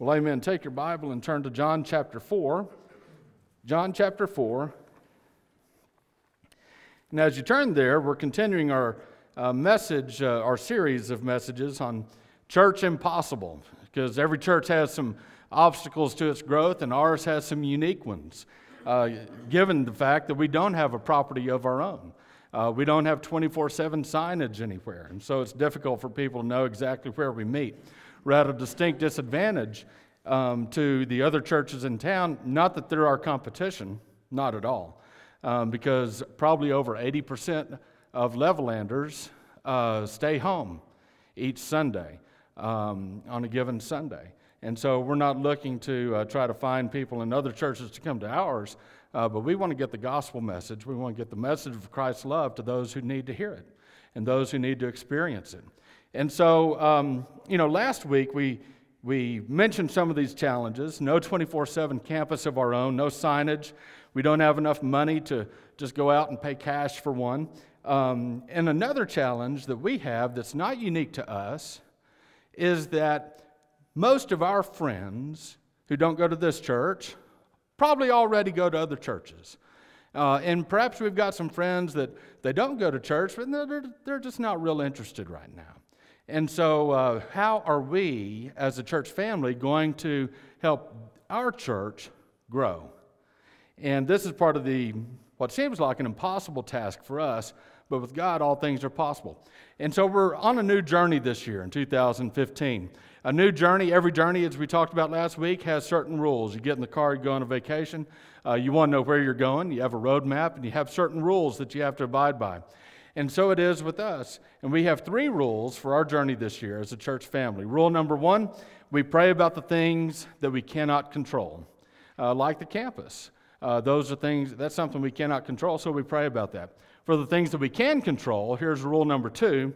Well, amen. Take your Bible and turn to John chapter 4. John chapter 4. And as you turn there, we're continuing our uh, message, uh, our series of messages on church impossible, because every church has some obstacles to its growth, and ours has some unique ones, uh, given the fact that we don't have a property of our own. Uh, we don't have 24 7 signage anywhere, and so it's difficult for people to know exactly where we meet. We're at a distinct disadvantage um, to the other churches in town. Not that they're our competition, not at all, um, because probably over 80% of Levellanders uh, stay home each Sunday um, on a given Sunday. And so we're not looking to uh, try to find people in other churches to come to ours, uh, but we want to get the gospel message. We want to get the message of Christ's love to those who need to hear it and those who need to experience it. And so, um, you know, last week we, we mentioned some of these challenges no 24 7 campus of our own, no signage. We don't have enough money to just go out and pay cash for one. Um, and another challenge that we have that's not unique to us is that most of our friends who don't go to this church probably already go to other churches. Uh, and perhaps we've got some friends that they don't go to church, but they're, they're just not real interested right now. And so, uh, how are we as a church family going to help our church grow? And this is part of the what seems like an impossible task for us, but with God, all things are possible. And so, we're on a new journey this year in 2015. A new journey, every journey, as we talked about last week, has certain rules. You get in the car, you go on a vacation, uh, you want to know where you're going, you have a road map, and you have certain rules that you have to abide by. And so it is with us. And we have three rules for our journey this year as a church family. Rule number one we pray about the things that we cannot control, uh, like the campus. Uh, those are things, that's something we cannot control, so we pray about that. For the things that we can control, here's rule number two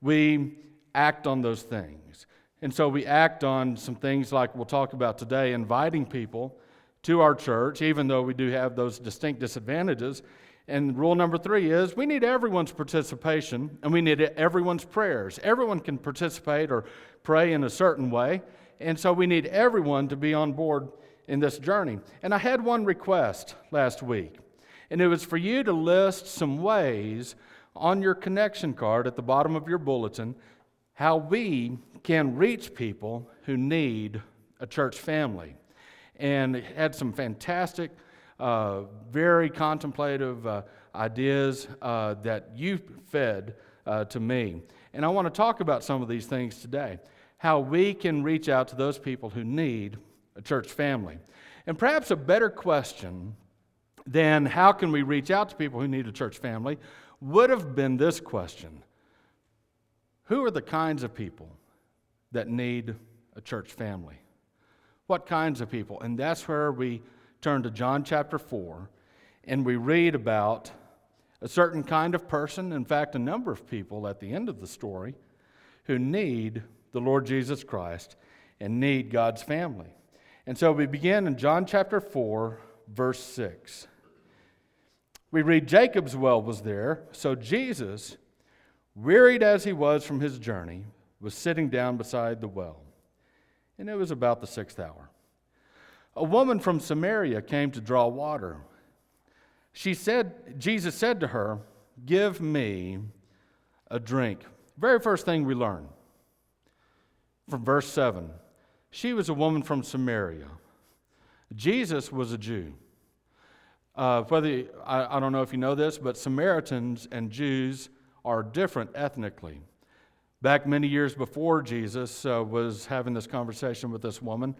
we act on those things. And so we act on some things like we'll talk about today, inviting people to our church, even though we do have those distinct disadvantages. And rule number three is we need everyone's participation and we need everyone's prayers. Everyone can participate or pray in a certain way. And so we need everyone to be on board in this journey. And I had one request last week, and it was for you to list some ways on your connection card at the bottom of your bulletin how we can reach people who need a church family. And had some fantastic uh, very contemplative uh, ideas uh, that you fed uh, to me. And I want to talk about some of these things today how we can reach out to those people who need a church family. And perhaps a better question than how can we reach out to people who need a church family would have been this question Who are the kinds of people that need a church family? What kinds of people? And that's where we turn to John chapter 4, and we read about a certain kind of person, in fact, a number of people at the end of the story, who need the Lord Jesus Christ and need God's family. And so we begin in John chapter 4, verse 6. We read Jacob's well was there, so Jesus, wearied as he was from his journey, was sitting down beside the well. And it was about the sixth hour. A woman from Samaria came to draw water. She said, Jesus said to her, Give me a drink. Very first thing we learn from verse 7 she was a woman from Samaria. Jesus was a Jew. Uh, whether I, I don't know if you know this, but Samaritans and Jews are different ethnically. Back many years before Jesus uh, was having this conversation with this woman,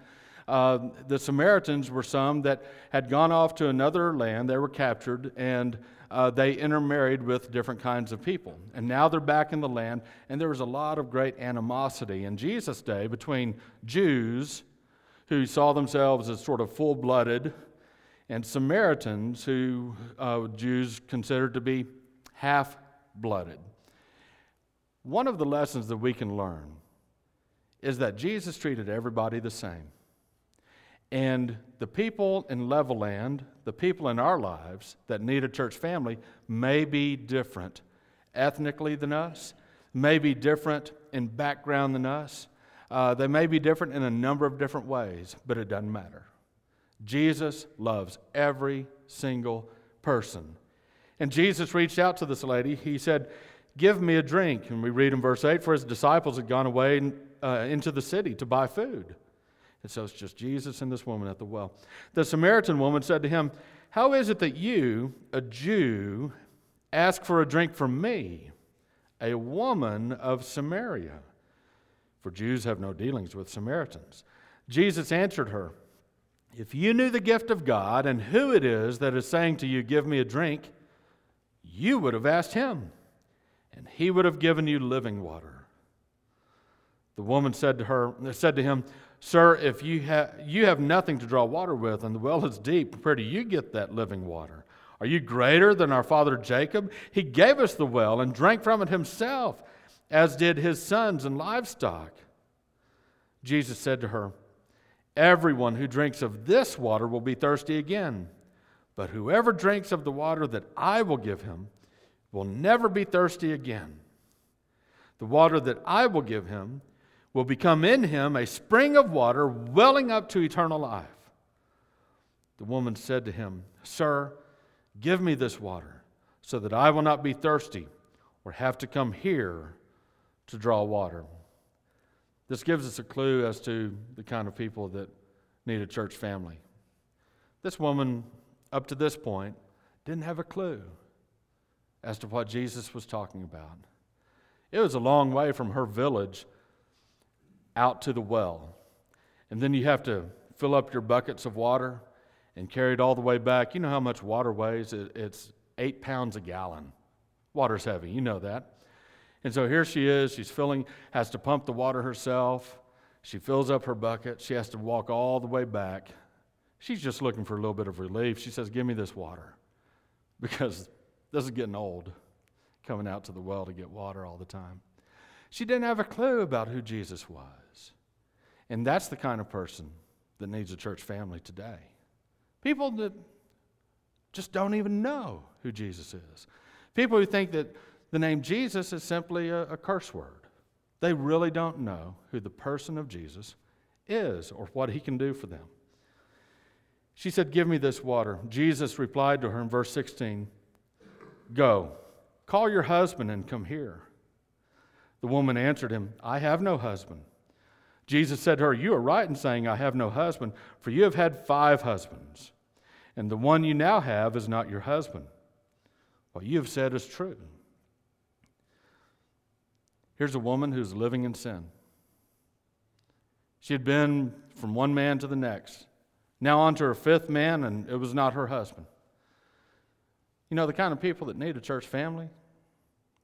uh, the Samaritans were some that had gone off to another land. They were captured and uh, they intermarried with different kinds of people. And now they're back in the land, and there was a lot of great animosity in Jesus' day between Jews who saw themselves as sort of full blooded and Samaritans who uh, Jews considered to be half blooded. One of the lessons that we can learn is that Jesus treated everybody the same. And the people in Levelland, the people in our lives that need a church family, may be different ethnically than us, may be different in background than us, Uh, they may be different in a number of different ways, but it doesn't matter. Jesus loves every single person. And Jesus reached out to this lady. He said, Give me a drink. And we read in verse 8 For his disciples had gone away uh, into the city to buy food. And so it's just Jesus and this woman at the well. The Samaritan woman said to him, How is it that you, a Jew, ask for a drink from me, a woman of Samaria? For Jews have no dealings with Samaritans. Jesus answered her, If you knew the gift of God and who it is that is saying to you, Give me a drink, you would have asked him, and he would have given you living water. The woman said to her, said to him, Sir, if you, ha- you have nothing to draw water with, and the well is deep, where do you get that living water? Are you greater than our father Jacob? He gave us the well and drank from it himself, as did his sons and livestock. Jesus said to her, Everyone who drinks of this water will be thirsty again. But whoever drinks of the water that I will give him will never be thirsty again. The water that I will give him will become in him a spring of water welling up to eternal life. The woman said to him, Sir, give me this water so that I will not be thirsty or have to come here to draw water. This gives us a clue as to the kind of people that need a church family. This woman up to this point, didn't have a clue as to what Jesus was talking about. It was a long way from her village out to the well. And then you have to fill up your buckets of water and carry it all the way back. You know how much water weighs? It's eight pounds a gallon. Water's heavy, you know that. And so here she is, she's filling, has to pump the water herself. She fills up her bucket. She has to walk all the way back. She's just looking for a little bit of relief. She says, Give me this water because this is getting old, coming out to the well to get water all the time. She didn't have a clue about who Jesus was. And that's the kind of person that needs a church family today. People that just don't even know who Jesus is. People who think that the name Jesus is simply a, a curse word. They really don't know who the person of Jesus is or what he can do for them. She said, Give me this water. Jesus replied to her in verse 16 Go, call your husband and come here. The woman answered him, I have no husband. Jesus said to her, You are right in saying, I have no husband, for you have had five husbands, and the one you now have is not your husband. What you have said is true. Here's a woman who's living in sin. She had been from one man to the next. Now, on to her fifth man, and it was not her husband. You know, the kind of people that need a church family,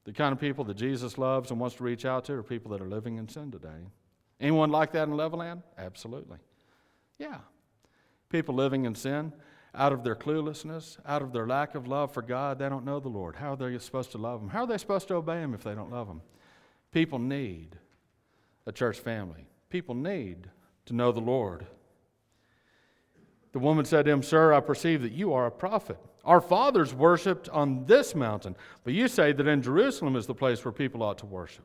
the kind of people that Jesus loves and wants to reach out to, are people that are living in sin today. Anyone like that in Levelland? Absolutely. Yeah. People living in sin, out of their cluelessness, out of their lack of love for God, they don't know the Lord. How are they supposed to love Him? How are they supposed to obey Him if they don't love Him? People need a church family. People need to know the Lord. The woman said to him, Sir, I perceive that you are a prophet. Our fathers worshiped on this mountain, but you say that in Jerusalem is the place where people ought to worship.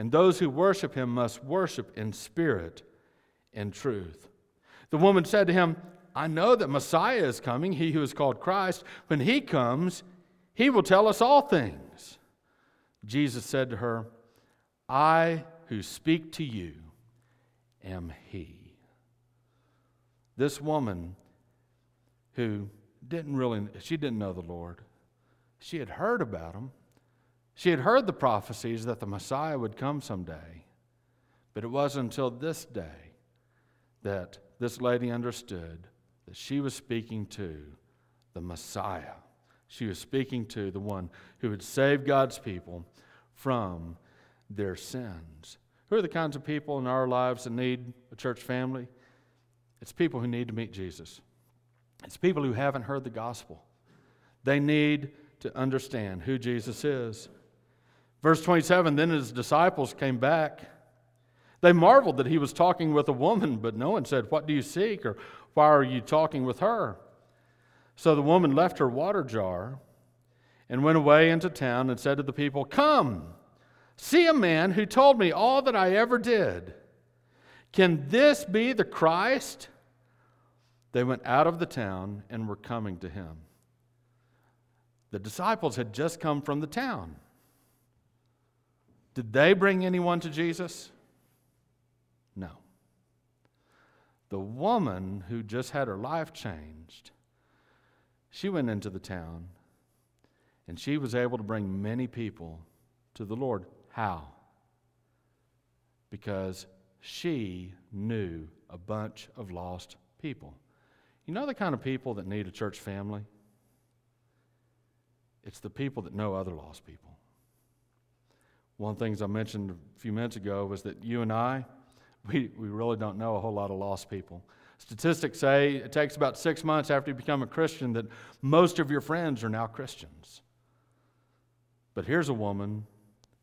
and those who worship him must worship in spirit and truth. The woman said to him, I know that Messiah is coming, he who is called Christ. When he comes, he will tell us all things. Jesus said to her, I who speak to you am he. This woman who didn't really, she didn't know the Lord. She had heard about him. She had heard the prophecies that the Messiah would come someday. But it wasn't until this day that this lady understood that she was speaking to the Messiah. She was speaking to the one who would save God's people from their sins. Who are the kinds of people in our lives that need a church family? It's people who need to meet Jesus. It's people who haven't heard the gospel. They need to understand who Jesus is. Verse 27 Then his disciples came back. They marveled that he was talking with a woman, but no one said, What do you seek? or Why are you talking with her? So the woman left her water jar and went away into town and said to the people, Come, see a man who told me all that I ever did. Can this be the Christ? They went out of the town and were coming to him. The disciples had just come from the town. Did they bring anyone to Jesus? No. The woman who just had her life changed, she went into the town and she was able to bring many people to the Lord. How? Because she knew a bunch of lost people. You know the kind of people that need a church family? It's the people that know other lost people. One of the things I mentioned a few minutes ago was that you and I, we, we really don't know a whole lot of lost people. Statistics say it takes about six months after you become a Christian that most of your friends are now Christians. But here's a woman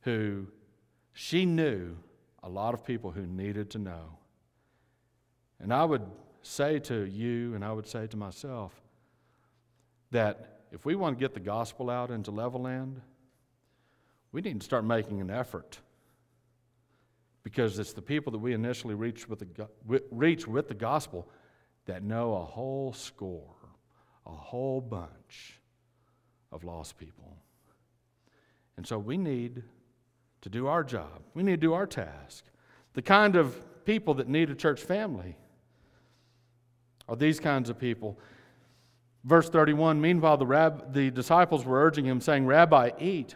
who she knew a lot of people who needed to know. And I would say to you, and I would say to myself, that if we want to get the gospel out into Levelland, we need to start making an effort. Because it's the people that we initially reach with the, reach with the gospel that know a whole score, a whole bunch of lost people. And so we need to do our job. We need to do our task. The kind of people that need a church family are these kinds of people. Verse 31 Meanwhile, the, rab- the disciples were urging him, saying, Rabbi, eat.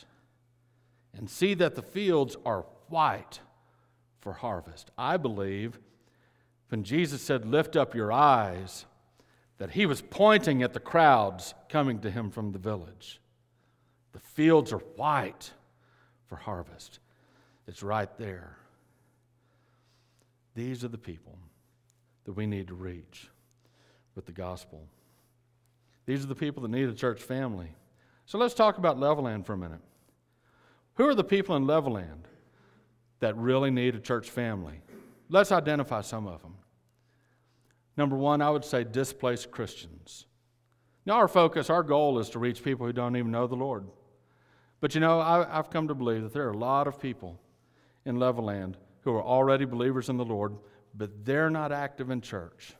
and see that the fields are white for harvest. I believe when Jesus said, Lift up your eyes, that he was pointing at the crowds coming to him from the village. The fields are white for harvest. It's right there. These are the people that we need to reach with the gospel. These are the people that need a church family. So let's talk about Levelland for a minute. Who are the people in Levelland that really need a church family? Let's identify some of them. Number one, I would say displaced Christians. Now, our focus, our goal is to reach people who don't even know the Lord. But you know, I, have come to believe that there are a lot of people in Levelland who are already believers in the Lord, but they're not active in church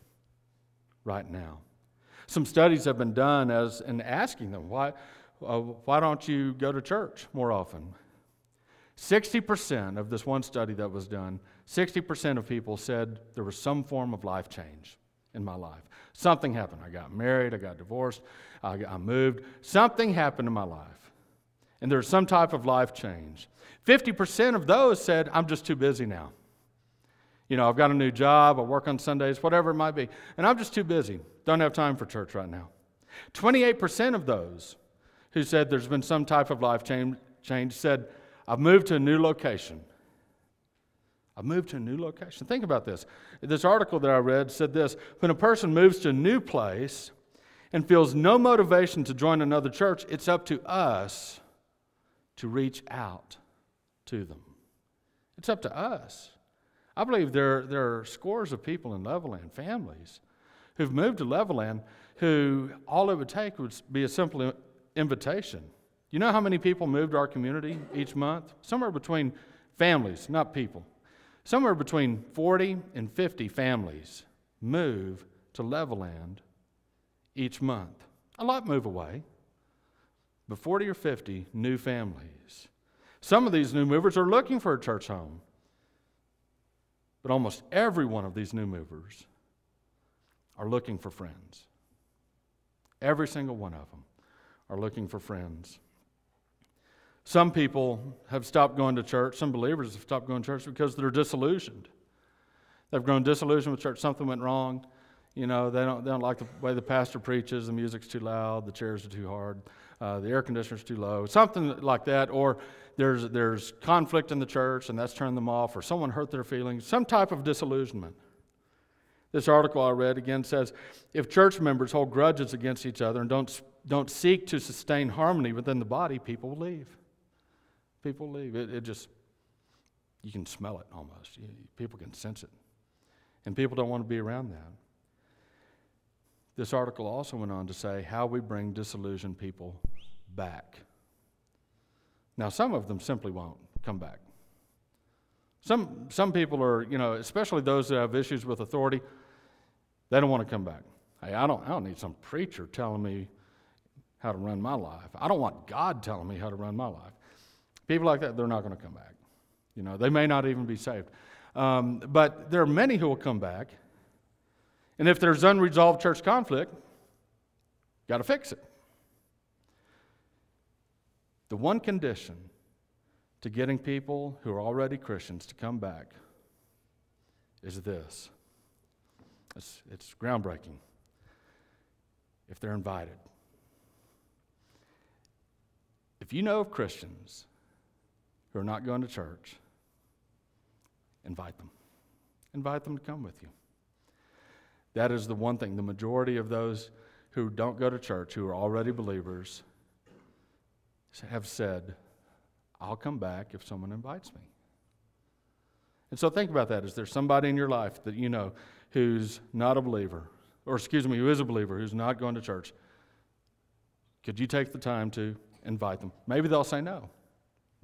right now. Some studies have been done as in asking them, why, uh, why don't you go to church more often? 60% of this one study that was done, 60% of people said there was some form of life change in my life. Something happened. I got married, I got divorced, I, I moved. Something happened in my life and there was some type of life change. 50% of those said, I'm just too busy now. You know, I've got a new job, I work on Sundays, whatever it might be, and I'm just too busy. Don't have time for church right now. 28% of those who said there's been some type of life change, change said, I've moved to a new location. I've moved to a new location. Think about this. This article that I read said this when a person moves to a new place and feels no motivation to join another church, it's up to us to reach out to them. It's up to us. I believe there, there are scores of people in Levelland, families, who've moved to Levelland who all it would take would be a simple invitation. You know how many people move to our community each month? Somewhere between families, not people. Somewhere between 40 and 50 families move to Levelland each month. A lot move away but 40 or 50 new families. Some of these new movers are looking for a church home. But almost every one of these new movers are looking for friends. Every single one of them are looking for friends. Some people have stopped going to church, some believers have stopped going to church because they're disillusioned. They've grown disillusioned with church, something went wrong. You know, they don't, they don't like the way the pastor preaches, the music's too loud, the chairs are too hard, uh, the air conditioner's too low, something like that. Or there's, there's conflict in the church and that's turned them off, or someone hurt their feelings, some type of disillusionment. This article I read again says if church members hold grudges against each other and don't, don't seek to sustain harmony within the body, people will leave. People leave. It, it just, you can smell it almost. People can sense it. And people don't want to be around that. This article also went on to say how we bring disillusioned people back. Now, some of them simply won't come back. Some, some people are, you know, especially those that have issues with authority, they don't want to come back. Hey, I don't, I don't need some preacher telling me how to run my life. I don't want God telling me how to run my life. People like that, they're not going to come back. You know, they may not even be saved. Um, but there are many who will come back. And if there's unresolved church conflict, got to fix it. The one condition to getting people who are already Christians to come back is this it's, it's groundbreaking if they're invited. If you know of Christians who are not going to church, invite them. Invite them to come with you. That is the one thing. The majority of those who don't go to church, who are already believers, have said, I'll come back if someone invites me. And so think about that. Is there somebody in your life that you know who's not a believer, or excuse me, who is a believer, who's not going to church? Could you take the time to invite them? Maybe they'll say no.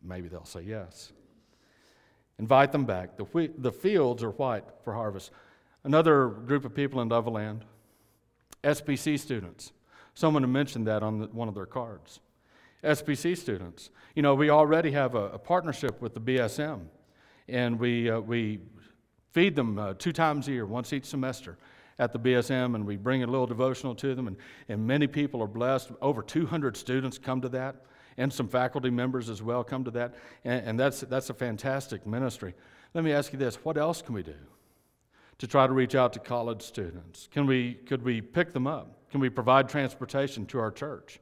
Maybe they'll say yes. Invite them back. The, wheat, the fields are white for harvest. Another group of people in Levelland, SPC students. Someone had mentioned that on the, one of their cards. SPC students. You know, we already have a, a partnership with the BSM, and we, uh, we feed them uh, two times a year, once each semester at the BSM, and we bring a little devotional to them, and, and many people are blessed. Over 200 students come to that and some faculty members as well come to that. And, and that's, that's a fantastic ministry. Let me ask you this what else can we do to try to reach out to college students? Can we, could we pick them up? Can we provide transportation to our church?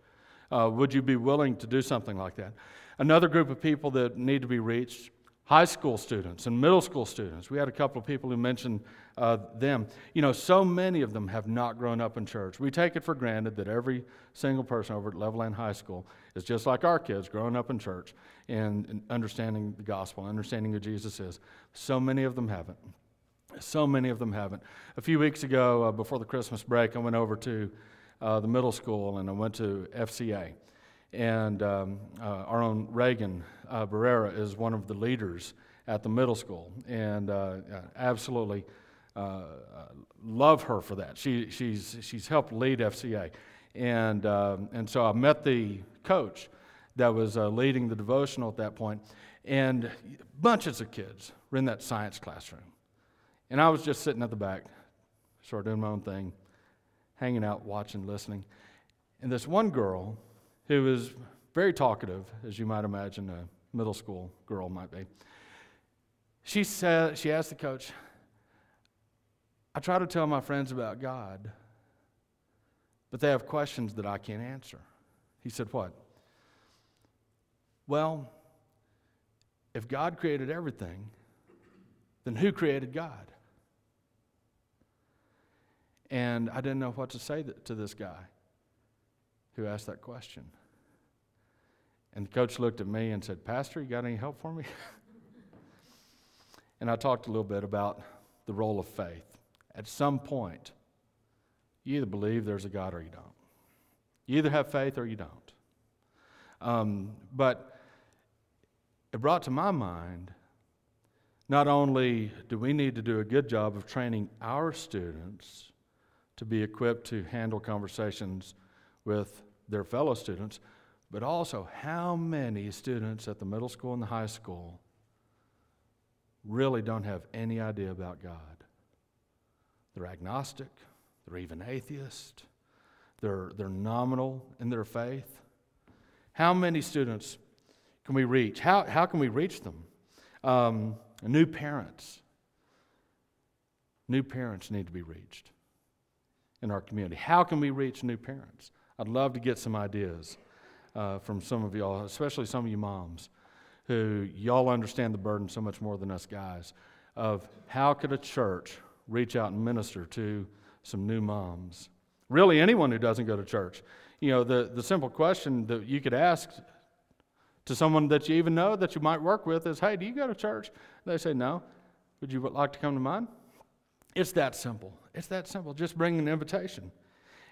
Uh, would you be willing to do something like that? Another group of people that need to be reached high school students and middle school students. We had a couple of people who mentioned uh, them. You know, so many of them have not grown up in church. We take it for granted that every single person over at Levelland High School is just like our kids, growing up in church and, and understanding the gospel, understanding who Jesus is. So many of them haven't. So many of them haven't. A few weeks ago, uh, before the Christmas break, I went over to uh, the middle school and I went to FCA. And um, uh, our own Reagan uh, Barrera is one of the leaders at the middle school. And uh, absolutely uh, love her for that. She, she's, she's helped lead FCA. And, um, and so I met the coach that was uh, leading the devotional at that point, and bunches of kids were in that science classroom. And I was just sitting at the back, sort of doing my own thing, hanging out, watching, listening. And this one girl who was very talkative, as you might imagine a middle school girl might be, she said, she asked the coach, I try to tell my friends about God, but they have questions that I can't answer. He said, What? Well, if God created everything, then who created God? And I didn't know what to say to this guy who asked that question. And the coach looked at me and said, Pastor, you got any help for me? and I talked a little bit about the role of faith. At some point, you either believe there's a God or you don't. You either have faith or you don't. Um, but it brought to my mind not only do we need to do a good job of training our students to be equipped to handle conversations with their fellow students, but also how many students at the middle school and the high school really don't have any idea about God. They're agnostic, they're even atheist, they're, they're nominal in their faith. How many students can we reach? How, how can we reach them? Um, new parents. New parents need to be reached in our community. How can we reach new parents? I'd love to get some ideas uh, from some of y'all, especially some of you moms, who y'all understand the burden so much more than us guys, of how could a church reach out and minister to some new moms? Really, anyone who doesn't go to church. You know, the, the simple question that you could ask to someone that you even know that you might work with is, hey, do you go to church? They say, no. Would you like to come to mine? It's that simple. It's that simple. Just bring an invitation.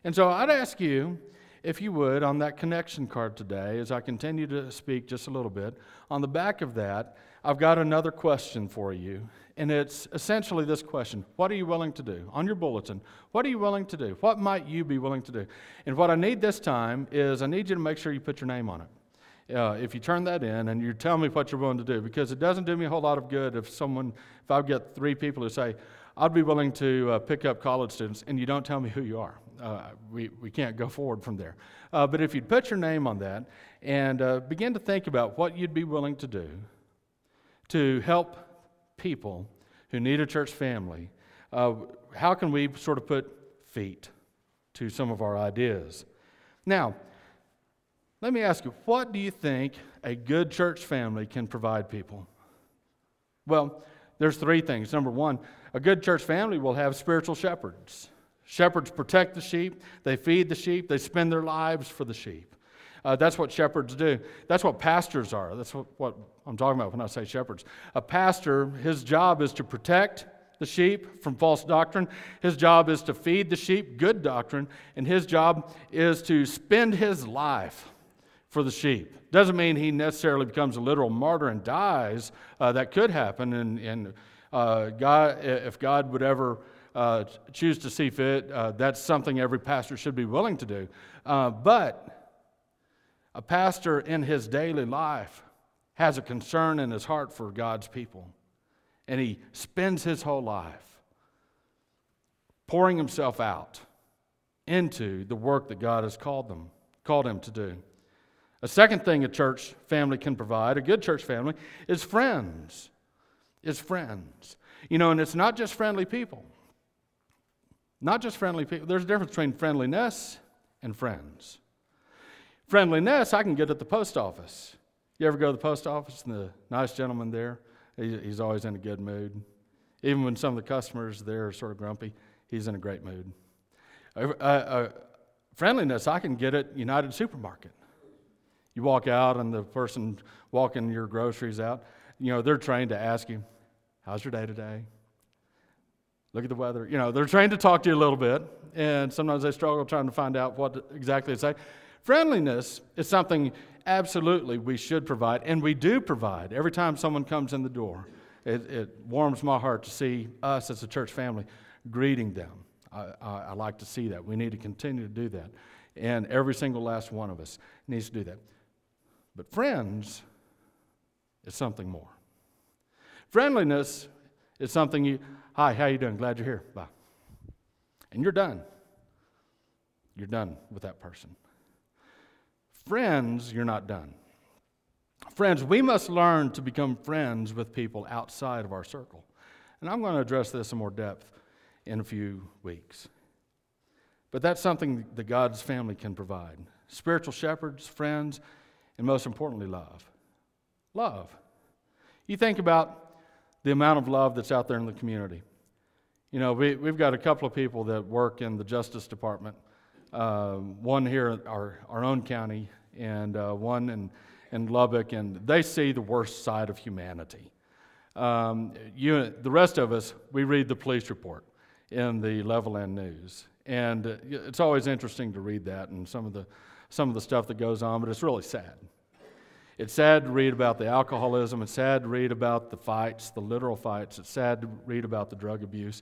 And so I'd ask you, if you would, on that connection card today, as I continue to speak just a little bit, on the back of that, I've got another question for you. And it's essentially this question What are you willing to do? On your bulletin, what are you willing to do? What might you be willing to do? And what I need this time is I need you to make sure you put your name on it. Uh, if you turn that in and you tell me what you're willing to do, because it doesn't do me a whole lot of good if someone, if I get three people who say, I'd be willing to uh, pick up college students, and you don't tell me who you are. Uh, we, we can't go forward from there. Uh, but if you'd put your name on that and uh, begin to think about what you'd be willing to do to help people who need a church family, uh, how can we sort of put feet to some of our ideas? Now, let me ask you, what do you think a good church family can provide people? Well, there's three things. Number one, a good church family will have spiritual shepherds. Shepherds protect the sheep, they feed the sheep, they spend their lives for the sheep. Uh, that's what shepherds do. That's what pastors are. That's what, what I'm talking about when I say shepherds. A pastor, his job is to protect the sheep from false doctrine. His job is to feed the sheep good doctrine, and his job is to spend his life for the sheep. Doesn't mean he necessarily becomes a literal martyr and dies. Uh, that could happen, and, and uh, God, if God would ever uh, choose to see fit, uh, that's something every pastor should be willing to do. Uh, but a pastor in his daily life has a concern in his heart for God's people, and he spends his whole life pouring himself out into the work that God has called them, called him to do. A second thing a church family can provide, a good church family, is friends is friends. You know, and it's not just friendly people. Not just friendly people. There's a difference between friendliness and friends. Friendliness, I can get at the post office. You ever go to the post office and the nice gentleman there, he's always in a good mood. Even when some of the customers there are sort of grumpy, he's in a great mood. Uh, uh, friendliness, I can get at United Supermarket. You walk out and the person walking your groceries out, you know, they're trained to ask you, How's your day today? Look at the weather. You know, they're trained to talk to you a little bit, and sometimes they struggle trying to find out what exactly to say. Friendliness is something absolutely we should provide, and we do provide every time someone comes in the door. It, it warms my heart to see us as a church family greeting them. I, I, I like to see that. We need to continue to do that. And every single last one of us needs to do that. But friends is something more. Friendliness is something you, hi, how you doing? Glad you're here. Bye. And you're done. You're done with that person. Friends, you're not done. Friends, we must learn to become friends with people outside of our circle. And I'm going to address this in more depth in a few weeks. But that's something that God's family can provide spiritual shepherds, friends, and most importantly, love. Love. You think about the amount of love that's out there in the community. You know, we, we've got a couple of people that work in the Justice Department, uh, one here in our, our own county, and uh, one in, in Lubbock, and they see the worst side of humanity. Um, you, the rest of us, we read the police report in the Levelland News. And uh, it's always interesting to read that and some of, the, some of the stuff that goes on, but it's really sad. It's sad to read about the alcoholism. It's sad to read about the fights, the literal fights. It's sad to read about the drug abuse.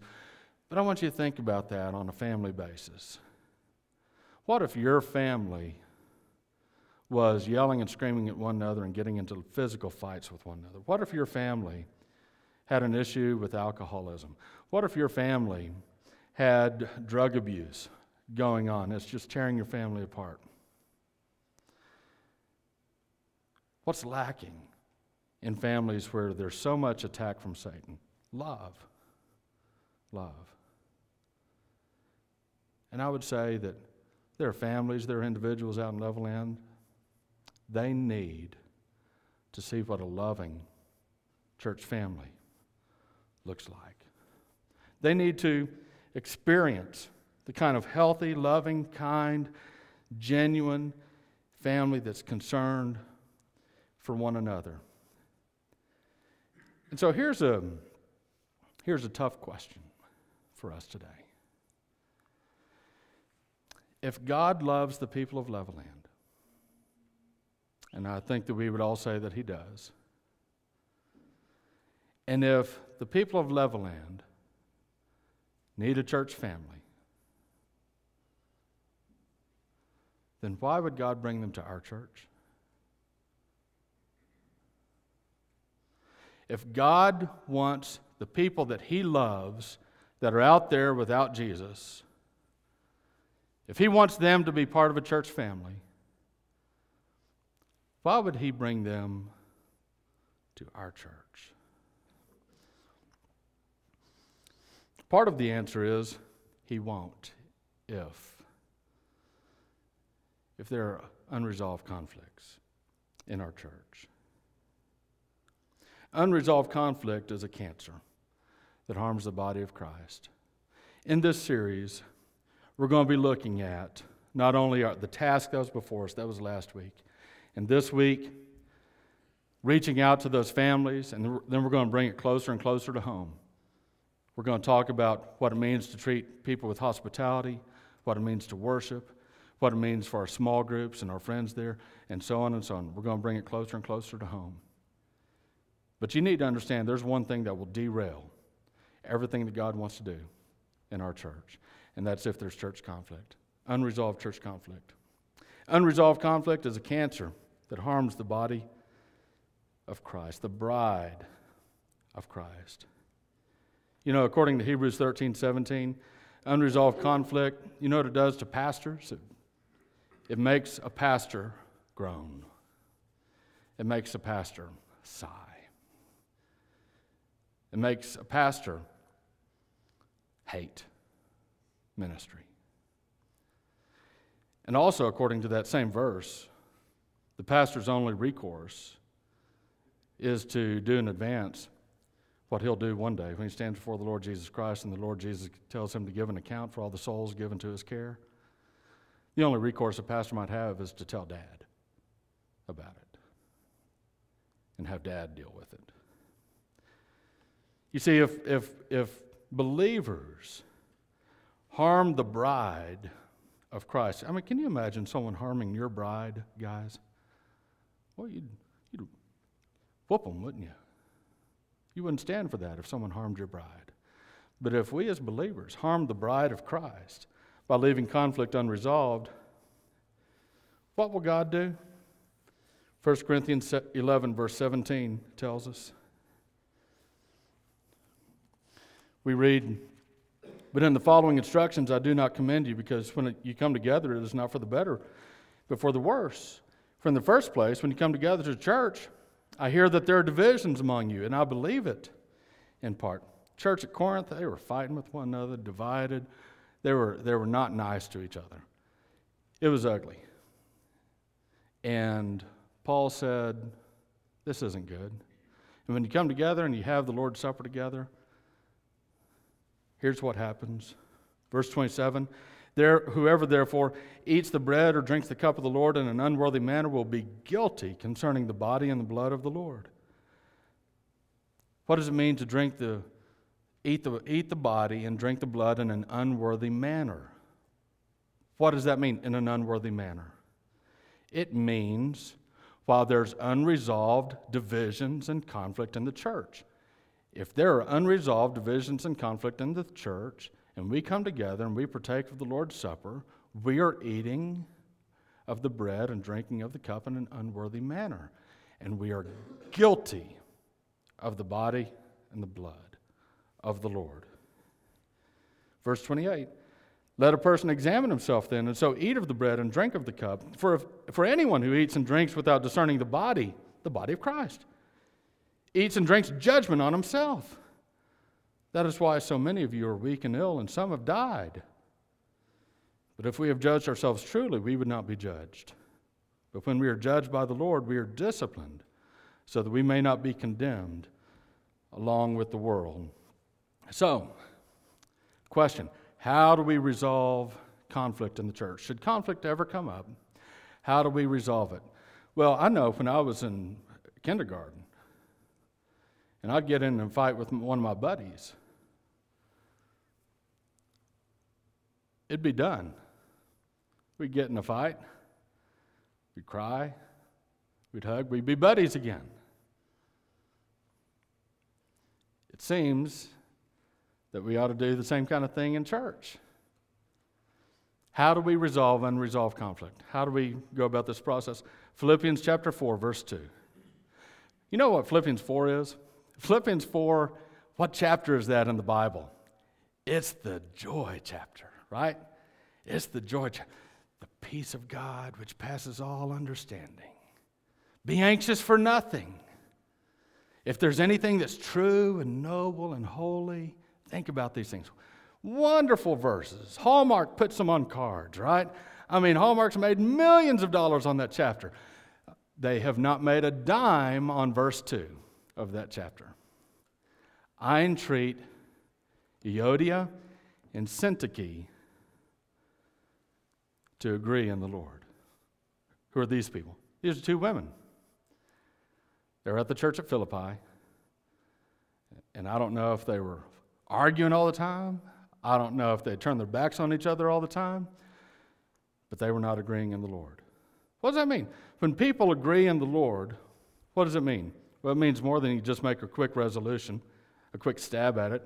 But I want you to think about that on a family basis. What if your family was yelling and screaming at one another and getting into physical fights with one another? What if your family had an issue with alcoholism? What if your family had drug abuse going on. It's just tearing your family apart. What's lacking in families where there's so much attack from Satan? Love. Love. And I would say that there are families, there are individuals out in Levelland, they need to see what a loving church family looks like. They need to experience the kind of healthy, loving, kind, genuine family that's concerned for one another. And so here's a, here's a tough question for us today. If God loves the people of Levelland, and I think that we would all say that He does, and if the people of Levelland need a church family, then why would God bring them to our church? If God wants the people that He loves that are out there without Jesus, if He wants them to be part of a church family, why would He bring them to our church? Part of the answer is He won't if. If there are unresolved conflicts in our church. Unresolved conflict is a cancer that harms the body of Christ. In this series, we're going to be looking at not only the task that was before us, that was last week, and this week, reaching out to those families, and then we're going to bring it closer and closer to home. We're going to talk about what it means to treat people with hospitality, what it means to worship, what it means for our small groups and our friends there, and so on and so on. We're going to bring it closer and closer to home. But you need to understand there's one thing that will derail everything that God wants to do in our church, and that's if there's church conflict, unresolved church conflict. Unresolved conflict is a cancer that harms the body of Christ, the bride of Christ. You know, according to Hebrews 13 17, unresolved conflict, you know what it does to pastors? It, it makes a pastor groan, it makes a pastor sigh. It makes a pastor hate ministry. And also, according to that same verse, the pastor's only recourse is to do in advance what he'll do one day when he stands before the Lord Jesus Christ and the Lord Jesus tells him to give an account for all the souls given to his care. The only recourse a pastor might have is to tell dad about it and have dad deal with it. You see, if, if, if believers harm the bride of Christ, I mean, can you imagine someone harming your bride, guys? Well, you'd, you'd whoop them, wouldn't you? You wouldn't stand for that if someone harmed your bride. But if we as believers harm the bride of Christ by leaving conflict unresolved, what will God do? 1 Corinthians 11, verse 17 tells us. We read, But in the following instructions I do not commend you, because when you come together, it is not for the better, but for the worse. For in the first place, when you come together to church, I hear that there are divisions among you, and I believe it in part. Church at Corinth, they were fighting with one another, divided. They were, they were not nice to each other. It was ugly. And Paul said, This isn't good. And when you come together and you have the Lord's Supper together, Here's what happens. Verse 27 there, Whoever therefore eats the bread or drinks the cup of the Lord in an unworthy manner will be guilty concerning the body and the blood of the Lord. What does it mean to drink the, eat the, eat the body and drink the blood in an unworthy manner? What does that mean, in an unworthy manner? It means while there's unresolved divisions and conflict in the church. If there are unresolved divisions and conflict in the church, and we come together and we partake of the Lord's Supper, we are eating of the bread and drinking of the cup in an unworthy manner. And we are guilty of the body and the blood of the Lord. Verse 28 Let a person examine himself then, and so eat of the bread and drink of the cup. For, if, for anyone who eats and drinks without discerning the body, the body of Christ, eats and drinks judgment on himself. That is why so many of you are weak and ill, and some have died. But if we have judged ourselves truly, we would not be judged. But when we are judged by the Lord, we are disciplined, so that we may not be condemned along with the world. So, question How do we resolve conflict in the church? Should conflict ever come up? How do we resolve it? Well, I know when I was in kindergarten, and I'd get in and fight with one of my buddies, it'd be done. We'd get in a fight, we'd cry, we'd hug, we'd be buddies again. It seems that we ought to do the same kind of thing in church. How do we resolve unresolved conflict? How do we go about this process? Philippians chapter 4, verse 2. You know what Philippians 4 is? Philippians 4, what chapter is that in the Bible? It's the joy chapter, right? It's the joy chapter the peace of God which passes all understanding. Be anxious for nothing. If there's anything that's true and noble and holy, think about these things. Wonderful verses. Hallmark puts them on cards, right? I mean, Hallmark's made millions of dollars on that chapter. They have not made a dime on verse 2 of that chapter. I entreat Euodia and Syntyche to agree in the Lord. Who are these people? These are two women. They're at the church at Philippi. And I don't know if they were arguing all the time. I don't know if they turned their backs on each other all the time. But they were not agreeing in the Lord. What does that mean? When people agree in the Lord, what does it mean? Well, it means more than you just make a quick resolution, a quick stab at it.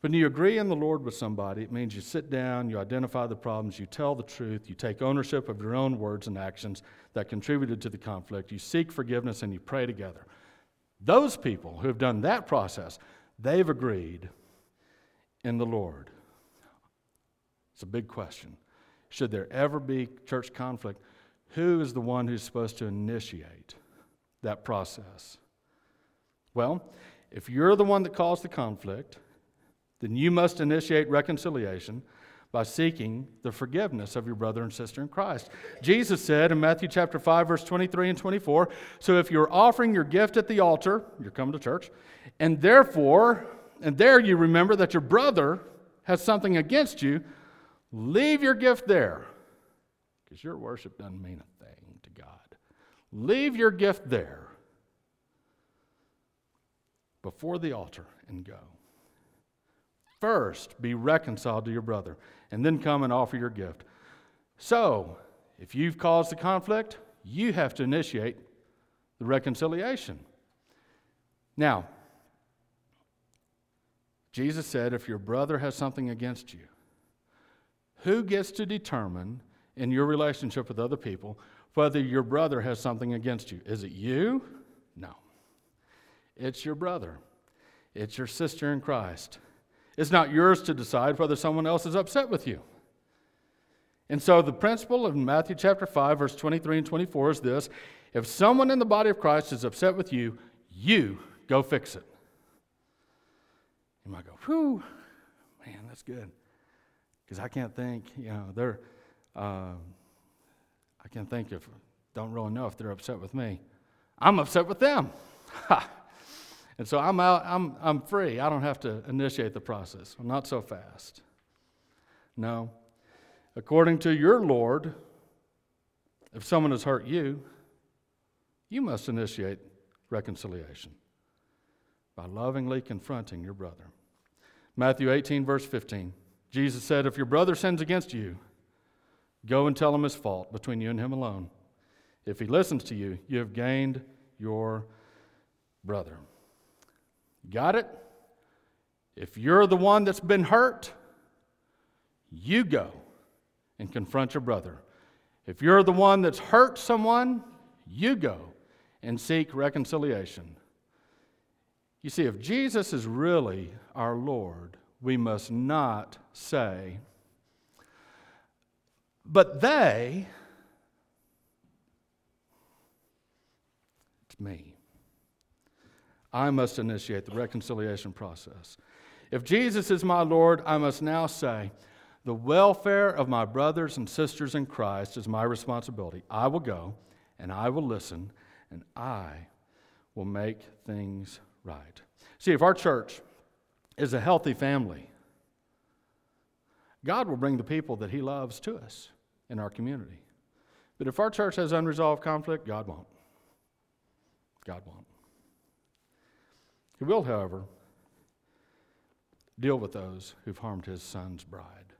When you agree in the Lord with somebody, it means you sit down, you identify the problems, you tell the truth, you take ownership of your own words and actions that contributed to the conflict, you seek forgiveness, and you pray together. Those people who have done that process, they've agreed in the Lord. It's a big question. Should there ever be church conflict, who is the one who's supposed to initiate that process? Well, if you're the one that caused the conflict, then you must initiate reconciliation by seeking the forgiveness of your brother and sister in Christ. Jesus said in Matthew chapter 5 verse 23 and 24, so if you're offering your gift at the altar, you're coming to church, and therefore, and there you remember that your brother has something against you, leave your gift there. Because your worship doesn't mean God. Leave your gift there before the altar and go. First, be reconciled to your brother, and then come and offer your gift. So, if you've caused the conflict, you have to initiate the reconciliation. Now, Jesus said, if your brother has something against you, who gets to determine in your relationship with other people whether your brother has something against you? Is it you? No. It's your brother, it's your sister in Christ. It's not yours to decide whether someone else is upset with you. And so the principle of Matthew chapter 5, verse 23 and 24 is this if someone in the body of Christ is upset with you, you go fix it. You might go, whew, man, that's good. Because I can't think, you know, they're, uh, I can't think if, don't really know if they're upset with me. I'm upset with them. And so I'm out, I'm, I'm free. I don't have to initiate the process. I'm not so fast. No. According to your Lord, if someone has hurt you, you must initiate reconciliation by lovingly confronting your brother. Matthew 18, verse 15. Jesus said, If your brother sins against you, go and tell him his fault between you and him alone. If he listens to you, you have gained your brother. Got it? If you're the one that's been hurt, you go and confront your brother. If you're the one that's hurt someone, you go and seek reconciliation. You see, if Jesus is really our Lord, we must not say, but they, it's me. I must initiate the reconciliation process. If Jesus is my Lord, I must now say, the welfare of my brothers and sisters in Christ is my responsibility. I will go and I will listen and I will make things right. See, if our church is a healthy family, God will bring the people that He loves to us in our community. But if our church has unresolved conflict, God won't. God won't. He will, however, deal with those who've harmed His Son's bride.